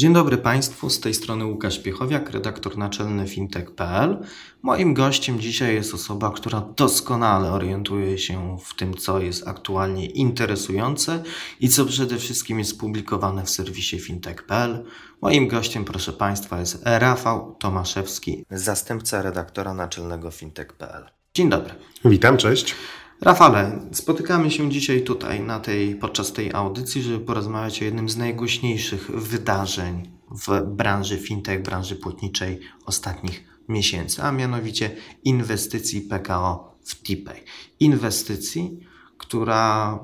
Dzień dobry Państwu, z tej strony Łukasz Piechowiak, redaktor naczelny fintech.pl. Moim gościem dzisiaj jest osoba, która doskonale orientuje się w tym, co jest aktualnie interesujące i co przede wszystkim jest publikowane w serwisie fintech.pl. Moim gościem, proszę Państwa, jest Rafał Tomaszewski, zastępca redaktora naczelnego fintech.pl. Dzień dobry. Witam, cześć. Rafale, spotykamy się dzisiaj tutaj na tej, podczas tej audycji, żeby porozmawiać o jednym z najgłośniejszych wydarzeń w branży fintech, branży płatniczej ostatnich miesięcy, a mianowicie inwestycji PKO w TPay. Inwestycji, która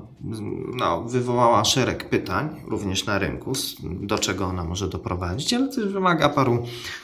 no, wywołała szereg pytań również na rynku, do czego ona może doprowadzić, ale też wymaga paru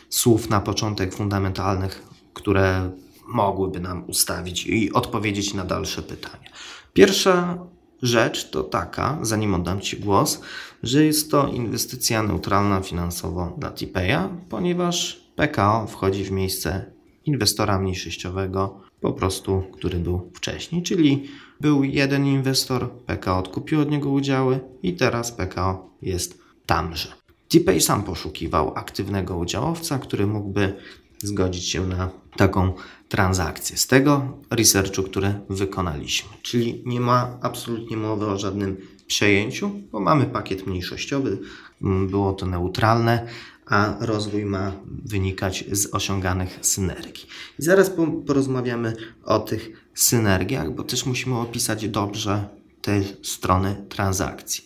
słów na początek fundamentalnych, które mogłyby nam ustawić i odpowiedzieć na dalsze pytania. Pierwsza rzecz to taka, zanim oddam Ci głos, że jest to inwestycja neutralna finansowo dla Tipeya, ponieważ PKO wchodzi w miejsce inwestora mniejszościowego, po prostu, który był wcześniej, czyli był jeden inwestor, PKO odkupił od niego udziały i teraz PKO jest tamże. Tipay sam poszukiwał aktywnego udziałowca, który mógłby zgodzić się na taką transakcję z tego researchu, który wykonaliśmy. Czyli nie ma absolutnie mowy o żadnym przejęciu, bo mamy pakiet mniejszościowy, było to neutralne, a rozwój ma wynikać z osiąganych synergii. I zaraz porozmawiamy o tych synergiach, bo też musimy opisać dobrze te strony transakcji.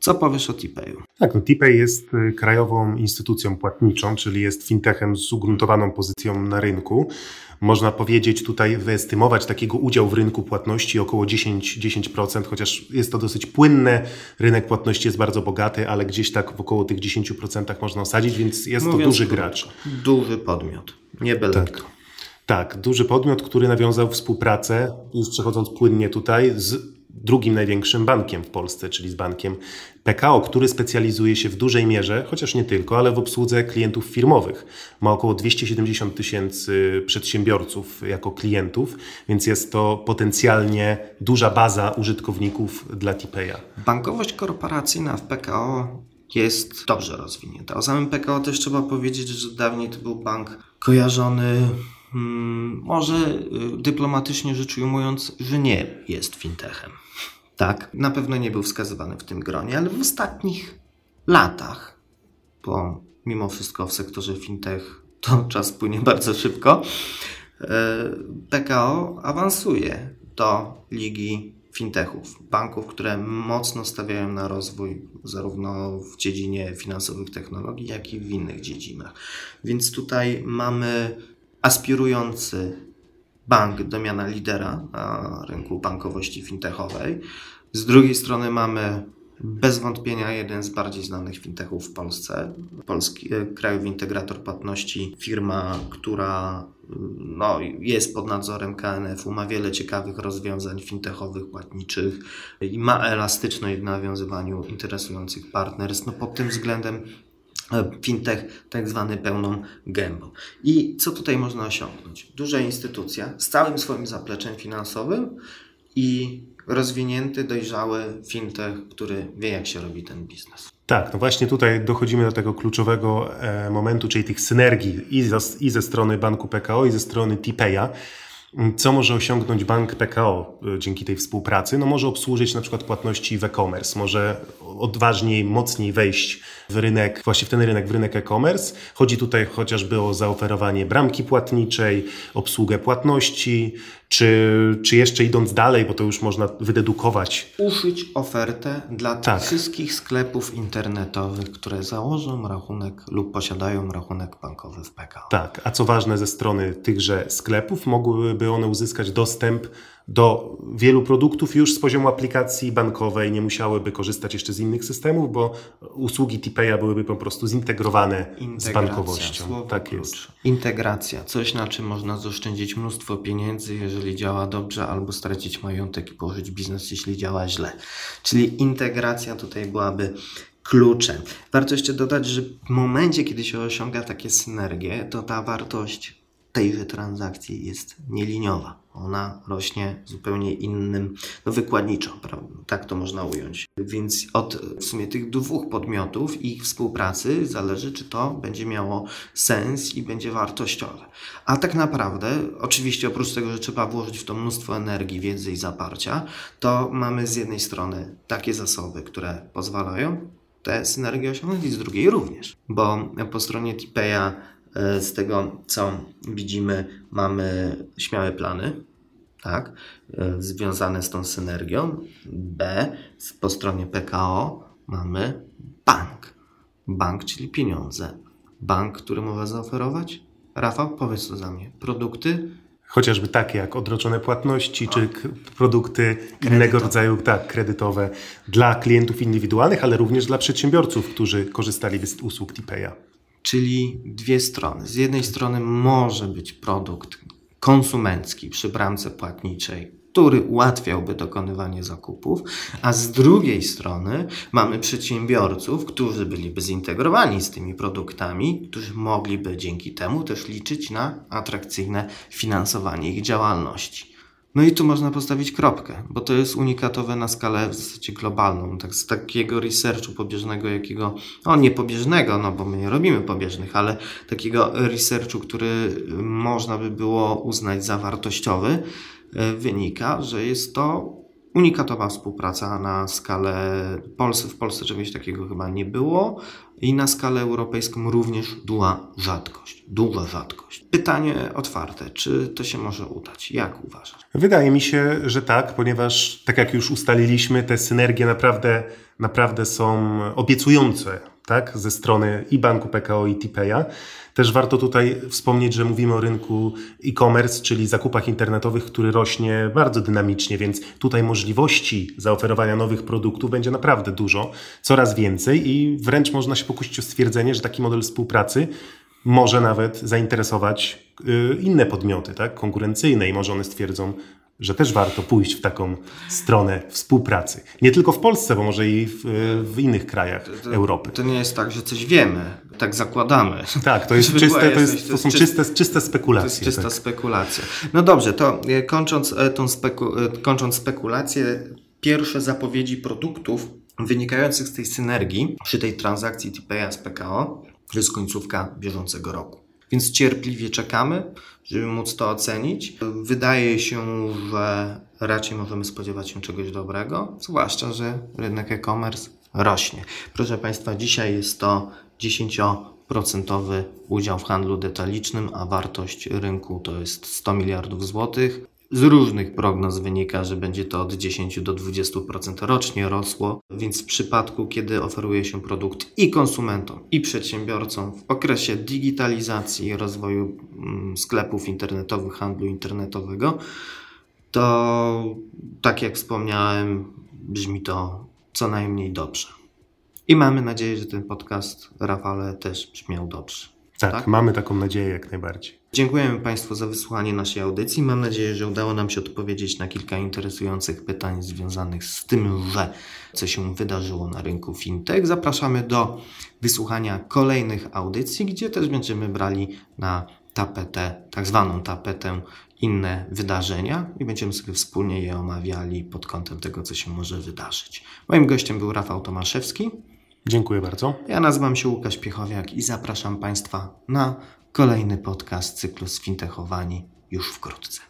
Co powiesz o Tipeyu? Tak, no Tipay jest y, krajową instytucją płatniczą, czyli jest fintechem z ugruntowaną pozycją na rynku. Można powiedzieć tutaj wyestymować takiego udział w rynku płatności około 10%, 10%, chociaż jest to dosyć płynne. Rynek płatności jest bardzo bogaty, ale gdzieś tak w około tych 10% można osadzić, więc jest Mówiąc to duży gracz. Duży podmiot, nie byle tak. Tak, duży podmiot, który nawiązał współpracę, już przechodząc płynnie tutaj, z drugim największym bankiem w Polsce, czyli z bankiem PKO, który specjalizuje się w dużej mierze, chociaż nie tylko, ale w obsłudze klientów firmowych. Ma około 270 tysięcy przedsiębiorców jako klientów, więc jest to potencjalnie duża baza użytkowników dla Tipeya. Bankowość korporacyjna w PKO jest dobrze rozwinięta. O samym PKO też trzeba powiedzieć, że dawniej to był bank kojarzony hmm, może y, dyplomatycznie rzecz ujmując, że nie jest fintechem. Tak, na pewno nie był wskazywany w tym gronie, ale w ostatnich latach, bo mimo wszystko w sektorze fintech to czas płynie bardzo szybko, e, PKO awansuje do ligi fintechów, banków, które mocno stawiają na rozwój zarówno w dziedzinie finansowych technologii, jak i w innych dziedzinach. Więc tutaj mamy aspirujący bank do miana lidera na rynku bankowości fintechowej. Z drugiej strony mamy bez wątpienia jeden z bardziej znanych fintechów w Polsce. Polski e, Krajowy Integrator Płatności, firma, która no, jest pod nadzorem KNF-u, ma wiele ciekawych rozwiązań fintechowych, płatniczych i ma elastyczność w nawiązywaniu interesujących partnerstw. No, pod tym względem fintech tak zwany pełną gębą. I co tutaj można osiągnąć? Duża instytucja z całym swoim zapleczem finansowym i rozwinięty, dojrzały fintech, który wie, jak się robi ten biznes. Tak, no właśnie tutaj dochodzimy do tego kluczowego e, momentu, czyli tych synergii i, i ze strony banku PKO, i ze strony Tipeya. Co może osiągnąć bank PKO e, dzięki tej współpracy? No może obsłużyć na przykład płatności w e-commerce, może odważniej, mocniej wejść w rynek, właśnie w ten rynek, w rynek e-commerce. Chodzi tutaj chociażby o zaoferowanie bramki płatniczej, obsługę płatności, czy, czy jeszcze idąc dalej, bo to już można wydedukować. Uszyć ofertę dla tak. wszystkich sklepów internetowych, które założą rachunek lub posiadają rachunek bankowy w PKO. Tak, a co ważne ze strony tychże sklepów, mogłyby one uzyskać dostęp do wielu produktów już z poziomu aplikacji bankowej, nie musiałyby korzystać jeszcze z innych systemów, bo usługi TPaya byłyby po prostu zintegrowane z bankowością. Tak klucz. jest. Integracja, coś na czym można zaoszczędzić mnóstwo pieniędzy, jeżeli działa dobrze, albo stracić majątek i położyć biznes, jeśli działa źle. Czyli integracja tutaj byłaby kluczem. Warto jeszcze dodać, że w momencie, kiedy się osiąga takie synergie, to ta wartość tejże transakcji jest nieliniowa. Ona rośnie zupełnie innym, no wykładniczo, prawda? tak to można ująć. Więc od w sumie tych dwóch podmiotów i ich współpracy zależy, czy to będzie miało sens i będzie wartościowe. A tak naprawdę, oczywiście oprócz tego, że trzeba włożyć w to mnóstwo energii, wiedzy i zaparcia, to mamy z jednej strony takie zasoby, które pozwalają te synergie osiągnąć i z drugiej również. Bo po stronie Tipeya z tego co widzimy mamy śmiałe plany, tak, e, związane z tą synergią. B po stronie PKO mamy bank. Bank, czyli pieniądze. Bank, który może zaoferować? Rafał, powiedz to za mnie. Produkty chociażby takie jak odroczone płatności, czy produkty innego rodzaju tak, kredytowe dla klientów indywidualnych, ale również dla przedsiębiorców, którzy korzystaliby z usług Tipeya. Czyli dwie strony. Z jednej strony może być produkt konsumencki przy bramce płatniczej, który ułatwiałby dokonywanie zakupów, a z drugiej strony mamy przedsiębiorców, którzy byliby zintegrowani z tymi produktami, którzy mogliby dzięki temu też liczyć na atrakcyjne finansowanie ich działalności. No i tu można postawić kropkę, bo to jest unikatowe na skalę w zasadzie globalną. Tak, z takiego researchu pobieżnego, jakiego, no nie pobieżnego, no bo my nie robimy pobieżnych, ale takiego researchu, który można by było uznać za wartościowy, E, wynika, że jest to unikatowa współpraca na skalę Polsce. W Polsce czegoś takiego chyba nie było i na skalę europejską również duża rzadkość. Duża rzadkość. Pytanie otwarte, czy to się może udać? Jak uważasz? Wydaje mi się, że tak, ponieważ tak jak już ustaliliśmy, te synergie naprawdę, naprawdę są obiecujące tak, ze strony i banku PKO i Tipeya. Też warto tutaj wspomnieć, że mówimy o rynku e-commerce, czyli zakupach internetowych, który rośnie bardzo dynamicznie, więc tutaj możliwości zaoferowania nowych produktów będzie naprawdę dużo, coraz więcej i wręcz można się pokusić o stwierdzenie, że taki model współpracy może nawet zainteresować y, inne podmioty, tak, konkurencyjne i może one stwierdzą, że też warto pójść w taką stronę współpracy. Nie tylko w Polsce, bo może i w, w innych krajach to, Europy. To nie jest tak, że coś wiemy, tak zakładamy. Tak, to, jest czyste, to, jest, to są czyste, czyste spekulacje. To jest czysta tak. spekulacja. No dobrze, to e, kończąc, e, tą speku, e, kończąc spekulację, pierwsze zapowiedzi produktów wynikających z tej synergii przy tej transakcji TPA z PKO to jest końcówka bieżącego roku. Więc cierpliwie czekamy, żeby móc to ocenić. Wydaje się, że raczej możemy spodziewać się czegoś dobrego, zwłaszcza, że rynek e-commerce rośnie. Proszę Państwa, dzisiaj jest to 10% udział w handlu detalicznym, a wartość rynku to jest 100 miliardów złotych. Z różnych prognoz wynika, że będzie to od 10 do 20% rocznie rosło, więc w przypadku, kiedy oferuje się produkt i konsumentom, i przedsiębiorcom w okresie digitalizacji i rozwoju mm, sklepów internetowych, handlu internetowego, to tak jak wspomniałem, brzmi to co najmniej dobrze. I mamy nadzieję, że ten podcast Rafale też brzmiał dobrze. Tak, tak, mamy taką nadzieję jak najbardziej. Dziękujemy Państwu za wysłuchanie naszej audycji. Mam nadzieję, że udało nam się odpowiedzieć na kilka interesujących pytań związanych z tym, że co się wydarzyło na rynku fintech. Zapraszamy do wysłuchania kolejnych audycji, gdzie też będziemy brali na tapetę, tak zwaną tapetę, inne wydarzenia i będziemy sobie wspólnie je omawiali pod kątem tego, co się może wydarzyć. Moim gościem był Rafał Tomaszewski. Dziękuję bardzo. Ja nazywam się Łukasz Piechowiak i zapraszam Państwa na kolejny podcast cyklu Sfintechowani już wkrótce.